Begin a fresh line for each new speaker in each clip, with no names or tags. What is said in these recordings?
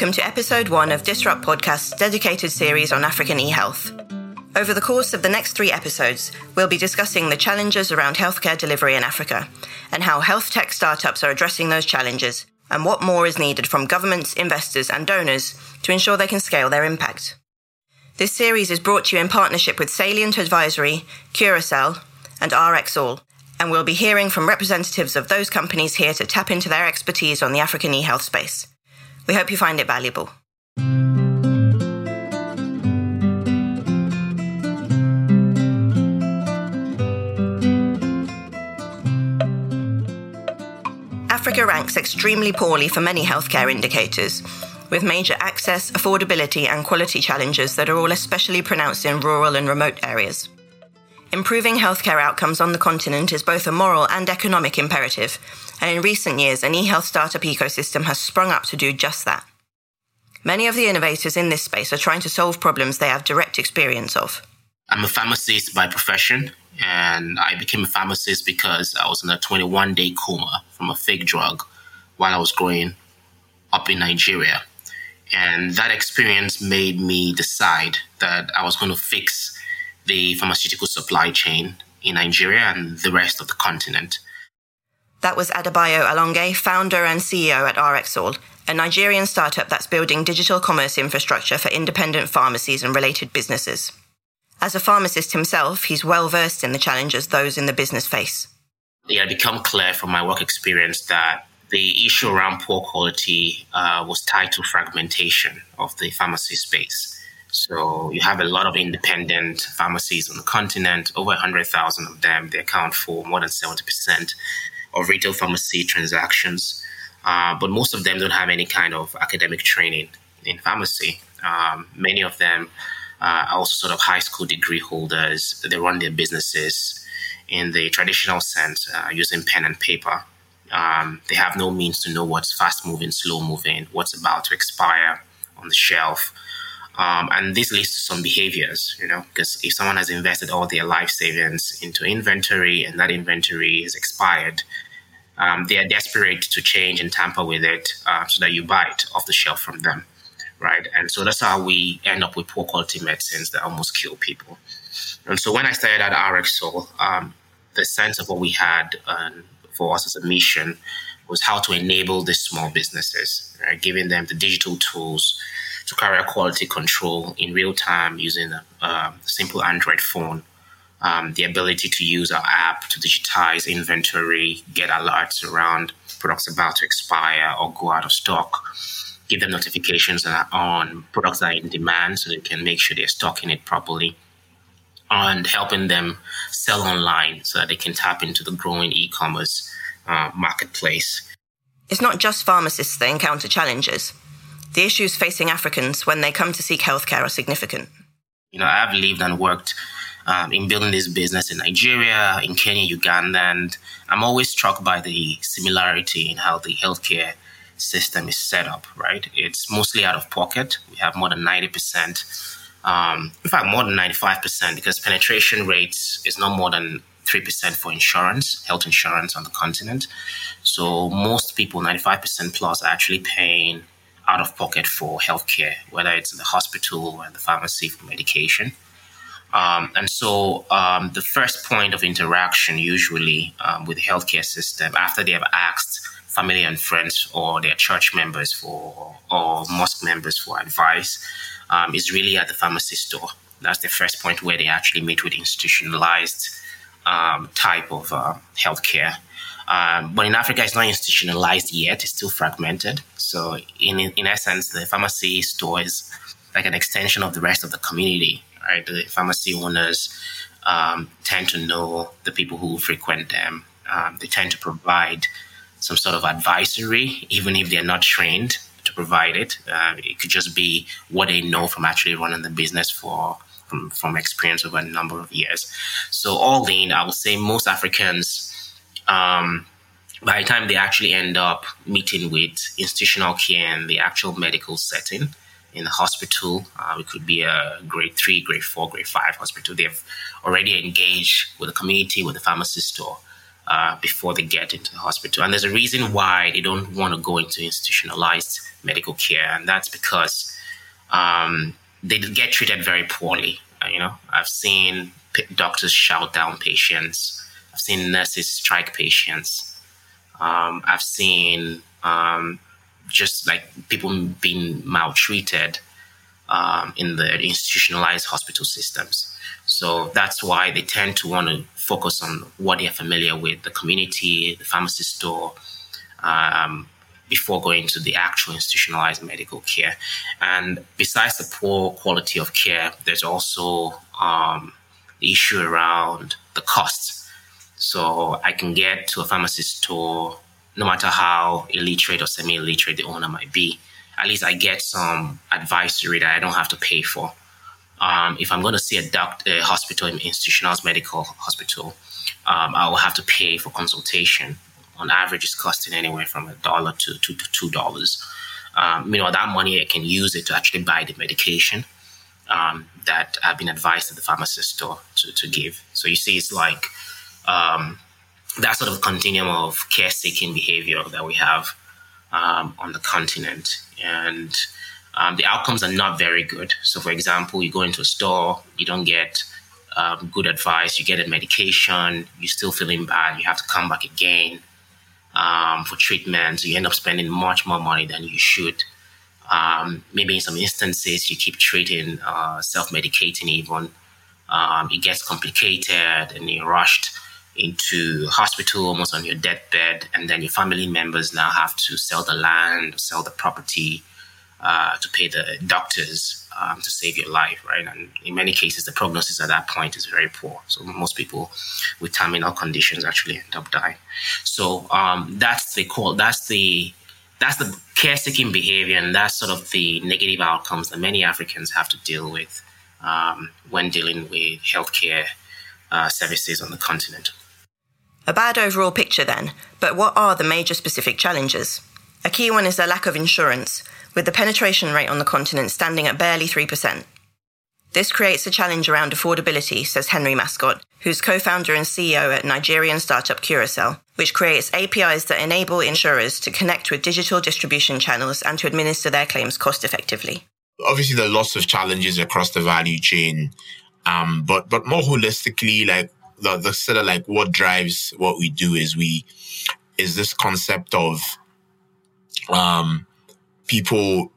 welcome to episode one of Disrupt Podcast's dedicated series on African e health. Over the course of the next three episodes, we'll be discussing the challenges around healthcare delivery in Africa and how health tech startups are addressing those challenges and what more is needed from governments, investors, and donors to ensure they can scale their impact. This series is brought to you in partnership with Salient Advisory, Curacel, and RxAll, and we'll be hearing from representatives of those companies here to tap into their expertise on the African e health space. We hope you find it valuable. Africa ranks extremely poorly for many healthcare indicators, with major access, affordability, and quality challenges that are all especially pronounced in rural and remote areas. Improving healthcare outcomes on the continent is both a moral and economic imperative, and in recent years, an e health startup ecosystem has sprung up to do just that. Many of the innovators in this space are trying to solve problems they have direct experience of.
I'm a pharmacist by profession, and I became a pharmacist because I was in a 21 day coma from a fake drug while I was growing up in Nigeria. And that experience made me decide that I was going to fix the pharmaceutical supply chain in Nigeria and the rest of the continent.
That was Adebayo Alonge, founder and CEO at RxAll, a Nigerian startup that's building digital commerce infrastructure for independent pharmacies and related businesses. As a pharmacist himself, he's well versed in the challenges those in the business face.
It had become clear from my work experience that the issue around poor quality uh, was tied to fragmentation of the pharmacy space. So you have a lot of independent pharmacies on the continent, over 100,000 of them. They account for more than 70% of retail pharmacy transactions. Uh, but most of them don't have any kind of academic training in pharmacy. Um, many of them uh, also sort of high school degree holders. They run their businesses in the traditional sense uh, using pen and paper. Um, they have no means to know what's fast moving, slow moving, what's about to expire on the shelf. Um, and this leads to some behaviors, you know, because if someone has invested all their life savings into inventory and that inventory is expired, um, they are desperate to change and tamper with it uh, so that you buy it off the shelf from them right? And so that's how we end up with poor quality medicines that almost kill people. And so when I started at RxAll, um, the sense of what we had um, for us as a mission was how to enable these small businesses, right? giving them the digital tools to carry quality control in real time using a, a simple Android phone. Um, the ability to use our app to digitize inventory, get alerts around products about to expire or go out of stock, give them notifications on products that are in demand so they can make sure they're stocking it properly and helping them sell online so that they can tap into the growing e-commerce uh, marketplace.
It's not just pharmacists that encounter challenges. The issues facing Africans when they come to seek healthcare are significant.
You know, I've lived and worked um, in building this business in Nigeria, in Kenya, Uganda, and I'm always struck by the similarity in how the healthcare system is set up, right? It's mostly out of pocket. We have more than 90%, um, in fact, more than 95%, because penetration rates is not more than 3% for insurance, health insurance on the continent. So most people, 95% plus, are actually paying out of pocket for healthcare, whether it's in the hospital or in the pharmacy for medication. Um, and so um, the first point of interaction usually um, with the healthcare system after they have asked family and friends or their church members for or mosque members for advice um, is really at the pharmacy store. That's the first point where they actually meet with institutionalized um, type of uh, healthcare. Um, but in Africa, it's not institutionalized yet; it's still fragmented. So, in in essence, the pharmacy store is like an extension of the rest of the community. Right, the pharmacy owners um, tend to know the people who frequent them. Um, they tend to provide some sort of advisory, even if they're not trained to provide it. Uh, it could just be what they know from actually running the business for from, from experience over a number of years. So all in, I would say most Africans, um, by the time they actually end up meeting with institutional care in the actual medical setting, in the hospital, uh, it could be a grade three, grade four, grade five hospital. They've already engaged with the community, with the pharmacy store uh, before they get into the hospital. And there's a reason why they don't want to go into institutionalized medical care, and that's because um, they get treated very poorly. Uh, you know, I've seen doctors shout down patients. I've seen nurses strike patients. Um, I've seen um, just like people being maltreated um, in the institutionalized hospital systems. So that's why they tend to want to focus on what they're familiar with the community, the pharmacy store, um, before going to the actual institutionalized medical care. And besides the poor quality of care, there's also um, the issue around the costs. So I can get to a pharmacy store, no matter how illiterate or semi illiterate the owner might be, at least I get some advisory that I don't have to pay for. Um, if I'm going to see a doctor, a hospital, an institutionalized medical hospital, um, I will have to pay for consultation. On average, it's costing anywhere from a dollar to two to two dollars. Um, you know that money I can use it to actually buy the medication um, that I've been advised at the pharmacist store to, to give. So you see, it's like um, that sort of continuum of care-seeking behavior that we have um, on the continent, and um, the outcomes are not very good. So, for example, you go into a store, you don't get um, good advice, you get a medication, you're still feeling bad, you have to come back again um, for treatment. So, you end up spending much more money than you should. Um, maybe in some instances, you keep treating, uh, self medicating, even. Um, it gets complicated and you're rushed into hospital almost on your deathbed, and then your family members now have to sell the land, sell the property uh, to pay the doctors um, to save your life, right? And in many cases, the prognosis at that point is very poor. So most people with terminal conditions actually end up dying. So um, that's the call. That's the that's the care-seeking behavior, and that's sort of the negative outcomes that many Africans have to deal with um, when dealing with healthcare uh, services on the continent.
A bad overall picture, then. But what are the major specific challenges? A key one is the lack of insurance with the penetration rate on the continent standing at barely 3%. This creates a challenge around affordability, says Henry Mascot, who's co founder and CEO at Nigerian startup Curacel, which creates APIs that enable insurers to connect with digital distribution channels and to administer their claims cost effectively.
Obviously, there are lots of challenges across the value chain, um, but but more holistically, like the, the sort of like what drives what we do is we is this concept of um, people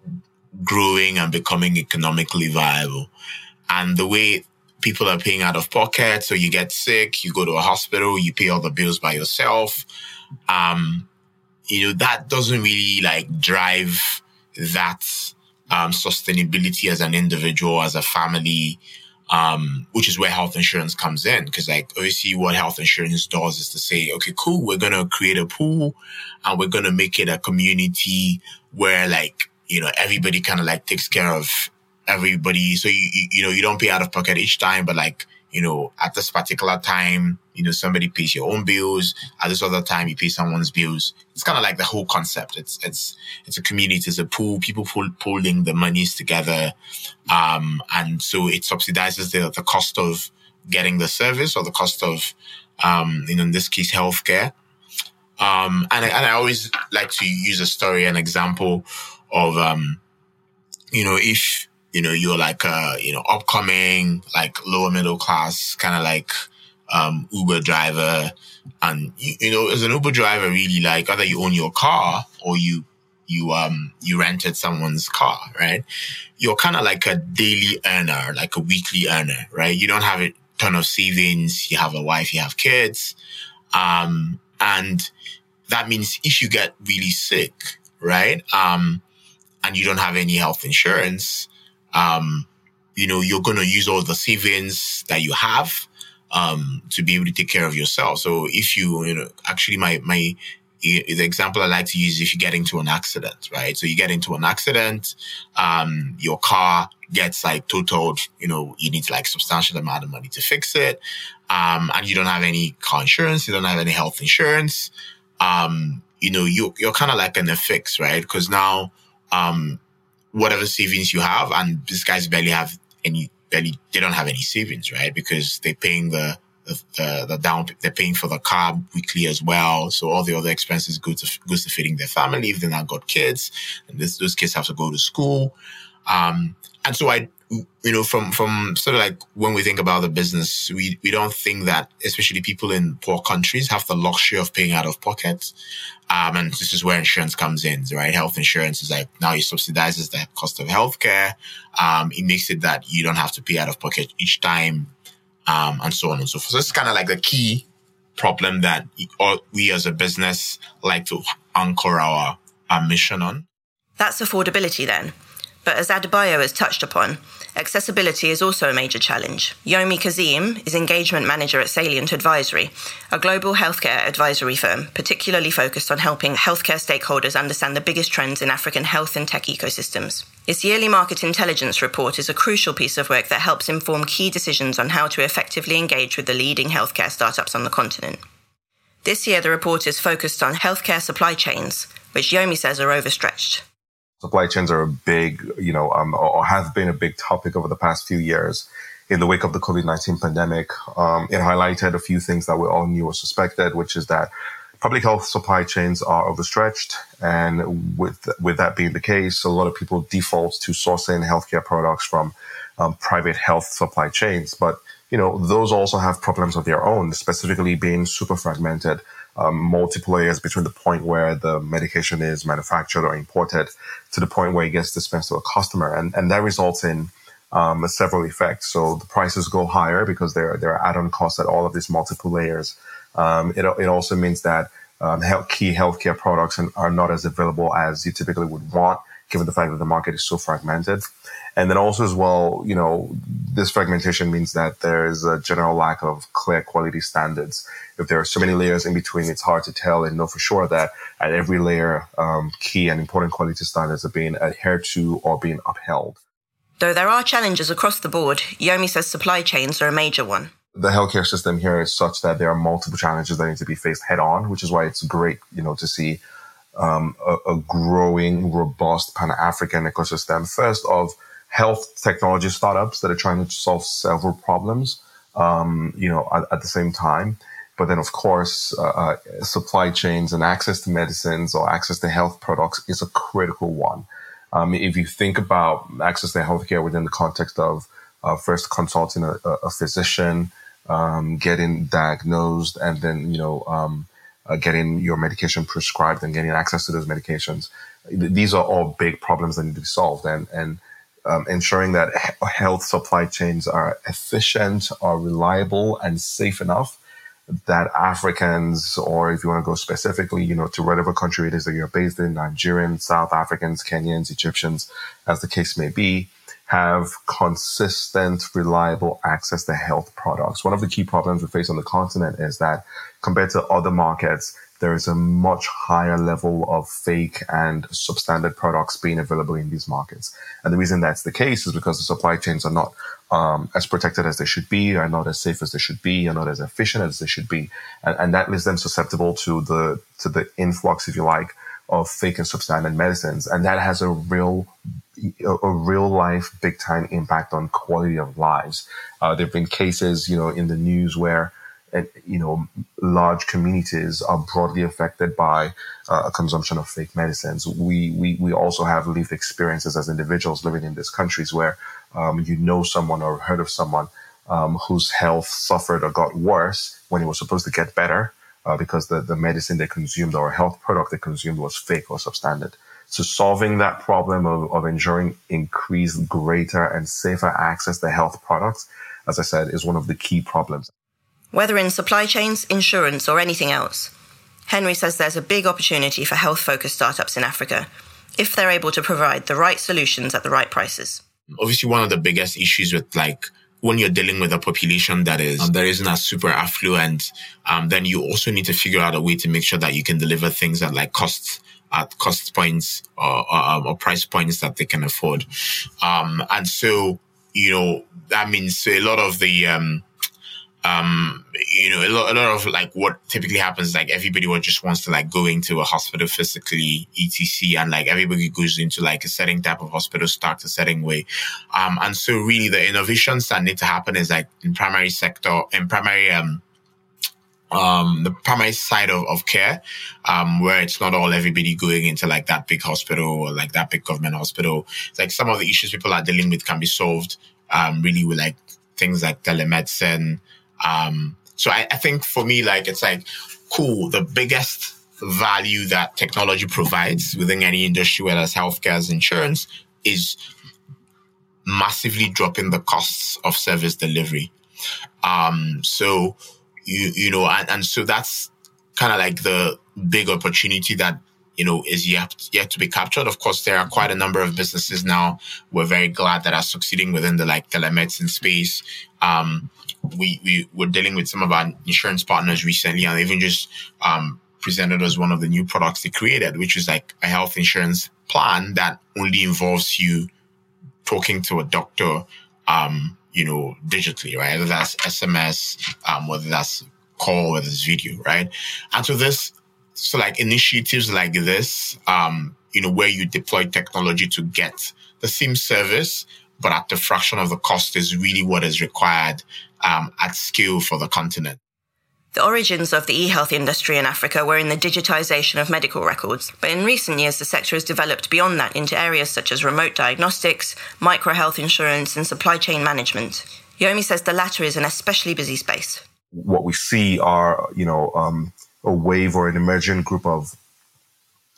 growing and becoming economically viable. And the way people are paying out of pocket, so you get sick, you go to a hospital, you pay all the bills by yourself. Um, you know, that doesn't really like drive that um, sustainability as an individual, as a family, um, which is where health insurance comes in. Cause like obviously what health insurance does is to say, okay, cool, we're to create a pool and we're to make it a community where like, you know, everybody kind of like takes care of everybody. So you, you, you know, you don't pay out of pocket each time, but like, you know, at this particular time, you know, somebody pays your own bills. At this other time, you pay someone's bills. It's kind of like the whole concept. It's, it's, it's a community. It's a pool. People pull, pulling the monies together. Um, and so it subsidizes the, the cost of getting the service or the cost of, um, you know, in this case, healthcare. Um, and I, and I always like to use a story, an example of, um, you know, if, you know, you're like a, you know, upcoming, like lower middle class, kind of like, um, Uber driver. And, you, you know, as an Uber driver, really like either you own your car or you, you, um, you rented someone's car, right? You're kind of like a daily earner, like a weekly earner, right? You don't have a ton of savings. You have a wife, you have kids. Um, and that means if you get really sick, right? Um, and you don't have any health insurance, um, you know, you're going to use all the savings that you have, um, to be able to take care of yourself. So if you, you know, actually my, my, the example I like to use is if you get into an accident, right? So you get into an accident, um, your car gets like totaled, you know, you need like substantial amount of money to fix it. Um, and you don't have any car insurance, you don't have any health insurance. Um, you know, you, you're kind of like in a fix, right? Because now, um, whatever savings you have, and these guys barely have any, barely, they don't have any savings, right? Because they're paying the the, the down, they're paying for the car weekly as well. So all the other expenses go to, goes to feeding their family if they now got kids and this, those kids have to go to school. Um, and so I, you know, from, from sort of like when we think about the business, we, we don't think that especially people in poor countries have the luxury of paying out of pocket. Um, and this is where insurance comes in, right? Health insurance is like now it subsidizes the cost of healthcare. Um, it makes it that you don't have to pay out of pocket each time um, and so on and so forth. So it's kind of like the key problem that we as a business like to anchor our, our mission on.
That's affordability then. But as Adebayo has touched upon, accessibility is also a major challenge. Yomi Kazeem is engagement manager at Salient Advisory, a global healthcare advisory firm particularly focused on helping healthcare stakeholders understand the biggest trends in African health and tech ecosystems. Its yearly market intelligence report is a crucial piece of work that helps inform key decisions on how to effectively engage with the leading healthcare startups on the continent. This year, the report is focused on healthcare supply chains, which Yomi says are overstretched
supply chains are a big, you know, um, or have been a big topic over the past few years. In the wake of the COVID 19 pandemic, um, it highlighted a few things that we all knew or suspected, which is that public health supply chains are overstretched. And with, with that being the case, a lot of people default to sourcing healthcare products from um, private health supply chains. But, you know, those also have problems of their own, specifically being super fragmented um, multiple layers between the point where the medication is manufactured or imported to the point where it gets dispensed to a customer. And, and that results in um, several effects. So the prices go higher because there, there are add-on costs at all of these multiple layers. Um, it, it also means that um, health, key healthcare products are not as available as you typically would want, given the fact that the market is so fragmented. And then also as well, you know, this fragmentation means that there is a general lack of clear quality standards. If there are so many layers in between, it's hard to tell and know for sure that at every layer, um, key and important quality standards are being adhered to or being upheld.
Though there are challenges across the board, Yomi says supply chains are a major one.
The healthcare system here is such that there are multiple challenges that need to be faced head on, which is why it's great, you know, to see um, a, a growing, robust Pan African ecosystem. First of health technology startups that are trying to solve several problems, um, you know, at, at, the same time. But then, of course, uh, uh, supply chains and access to medicines or access to health products is a critical one. Um, if you think about access to healthcare within the context of uh, first consulting a, a physician, um, getting diagnosed, and then you know um, uh, getting your medication prescribed and getting access to those medications, these are all big problems that need to be solved. And and um, ensuring that health supply chains are efficient, are reliable, and safe enough that Africans, or if you want to go specifically, you know, to whatever country it is that you're based in, Nigerians, South Africans, Kenyans, Egyptians, as the case may be, have consistent, reliable access to health products. One of the key problems we face on the continent is that compared to other markets, there is a much higher level of fake and substandard products being available in these markets. And the reason that's the case is because the supply chains are not um, as protected as they should be, are not as safe as they should be, are not as efficient as they should be, and, and that leaves them susceptible to the to the influx, if you like, of fake and substandard medicines, and that has a real a real life big time impact on quality of lives. Uh, there have been cases, you know, in the news where and you know large communities are broadly affected by uh, consumption of fake medicines. We, we we also have lived experiences as individuals living in these countries where um, you know someone or heard of someone um, whose health suffered or got worse when it was supposed to get better uh, because the, the medicine they consumed or health product they consumed was fake or substandard. So solving that problem of, of ensuring increased, greater and safer access to health products, as I said, is one of the key problems
whether in supply chains, insurance, or anything else. Henry says there's a big opportunity for health focused startups in Africa if they're able to provide the right solutions at the right prices.
Obviously, one of the biggest issues with like when you're dealing with a population that is um, that isn't as super affluent, um, then you also need to figure out a way to make sure that you can deliver things at like costs at cost points or, or, or price points that they can afford. Um, and so, you know, that means a lot of the, um, um, you know, a lot, a lot of like what typically happens, like everybody just wants to like go into a hospital physically, etc. And like everybody goes into like a certain type of hospital, starts a certain way. Um, and so really the innovations that need to happen is like in primary sector, in primary, um, um, the primary side of, of care, um, where it's not all everybody going into like that big hospital or like that big government hospital. It's like some of the issues people are dealing with can be solved, um, really with like things like telemedicine, um, so I, I think for me, like, it's like, cool. The biggest value that technology provides within any industry, whether it's healthcare, as insurance, is massively dropping the costs of service delivery. Um, so you you know, and, and so that's kind of like the big opportunity that you know is yet yet to be captured. Of course, there are quite a number of businesses now. We're very glad that are succeeding within the like telemedicine space. Um, we, we were dealing with some of our insurance partners recently and even just um, presented us one of the new products they created, which is like a health insurance plan that only involves you talking to a doctor, um, you know, digitally, right? Whether that's SMS, um, whether that's call, whether it's video, right? And so this, so like initiatives like this, um, you know, where you deploy technology to get the same service, but at the fraction of the cost is really what is required um, at scale for the continent.
The origins of the e-health industry in Africa were in the digitization of medical records, but in recent years the sector has developed beyond that into areas such as remote diagnostics, micro-health insurance and supply chain management. Yomi says the latter is an especially busy space.
What we see are, you know, um, a wave or an emerging group of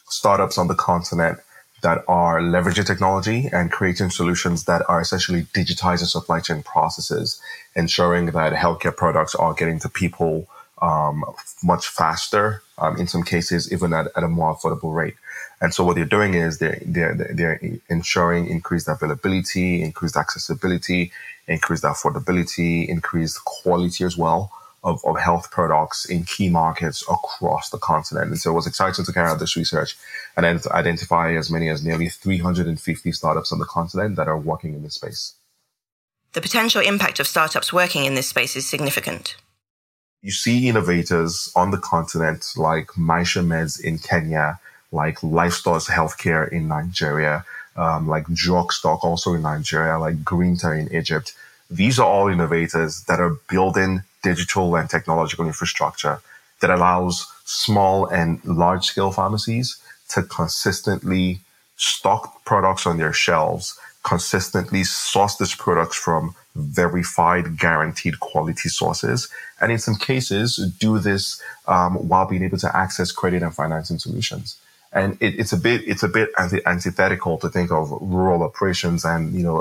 startups on the continent that are leveraging technology and creating solutions that are essentially digitizing supply chain processes, ensuring that healthcare products are getting to people um, much faster, um, in some cases, even at, at, a more affordable rate. And so what they're doing is they're, they're, they're ensuring increased availability, increased accessibility, increased affordability, increased quality as well of, of health products in key markets across the continent. And so it was exciting to carry out this research and then to identify as many as nearly 350 startups on the continent that are working in this space.
The potential impact of startups working in this space is significant.
You see innovators on the continent like Maisha Meds in Kenya, like Lifestores Healthcare in Nigeria, um, like DrugStoc also in Nigeria, like Grinta in Egypt. These are all innovators that are building digital and technological infrastructure that allows small and large scale pharmacies to consistently stock products on their shelves, consistently source these products from verified, guaranteed quality sources, and in some cases, do this um, while being able to access credit and financing solutions. And it, it's a bit it's a bit anti- antithetical to think of rural operations and you know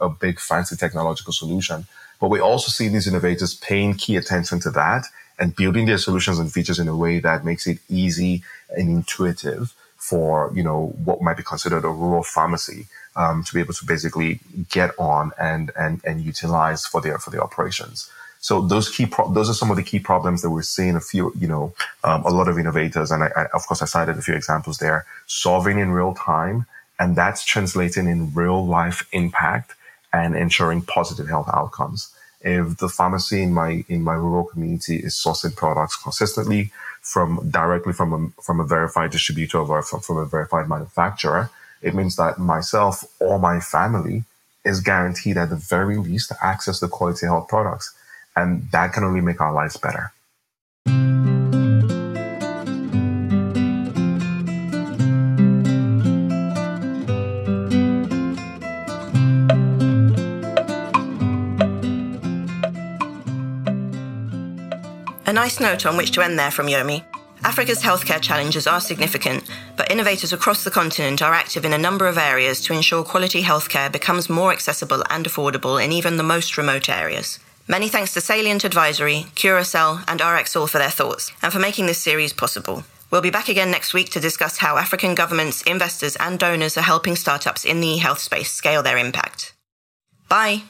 a, a big fancy technological solution but we also see these innovators paying key attention to that and building their solutions and features in a way that makes it easy and intuitive for, you know, what might be considered a rural pharmacy um, to be able to basically get on and, and, and utilize for their, for their operations. So those key, pro- those are some of the key problems that we're seeing a few, you know, um, a lot of innovators. And I, I, of course, I cited a few examples there, solving in real time. And that's translating in real life impact and ensuring positive health outcomes. If the pharmacy in my in my rural community is sourcing products consistently from directly from a, from a verified distributor or from, from a verified manufacturer, it means that myself or my family is guaranteed at the very least to access the quality health products, and that can only make our lives better.
Nice note on which to end there from Yomi. Africa's healthcare challenges are significant, but innovators across the continent are active in a number of areas to ensure quality healthcare becomes more accessible and affordable in even the most remote areas. Many thanks to Salient Advisory, Curacel, and RxAll for their thoughts, and for making this series possible. We'll be back again next week to discuss how African governments, investors, and donors are helping startups in the e health space scale their impact. Bye!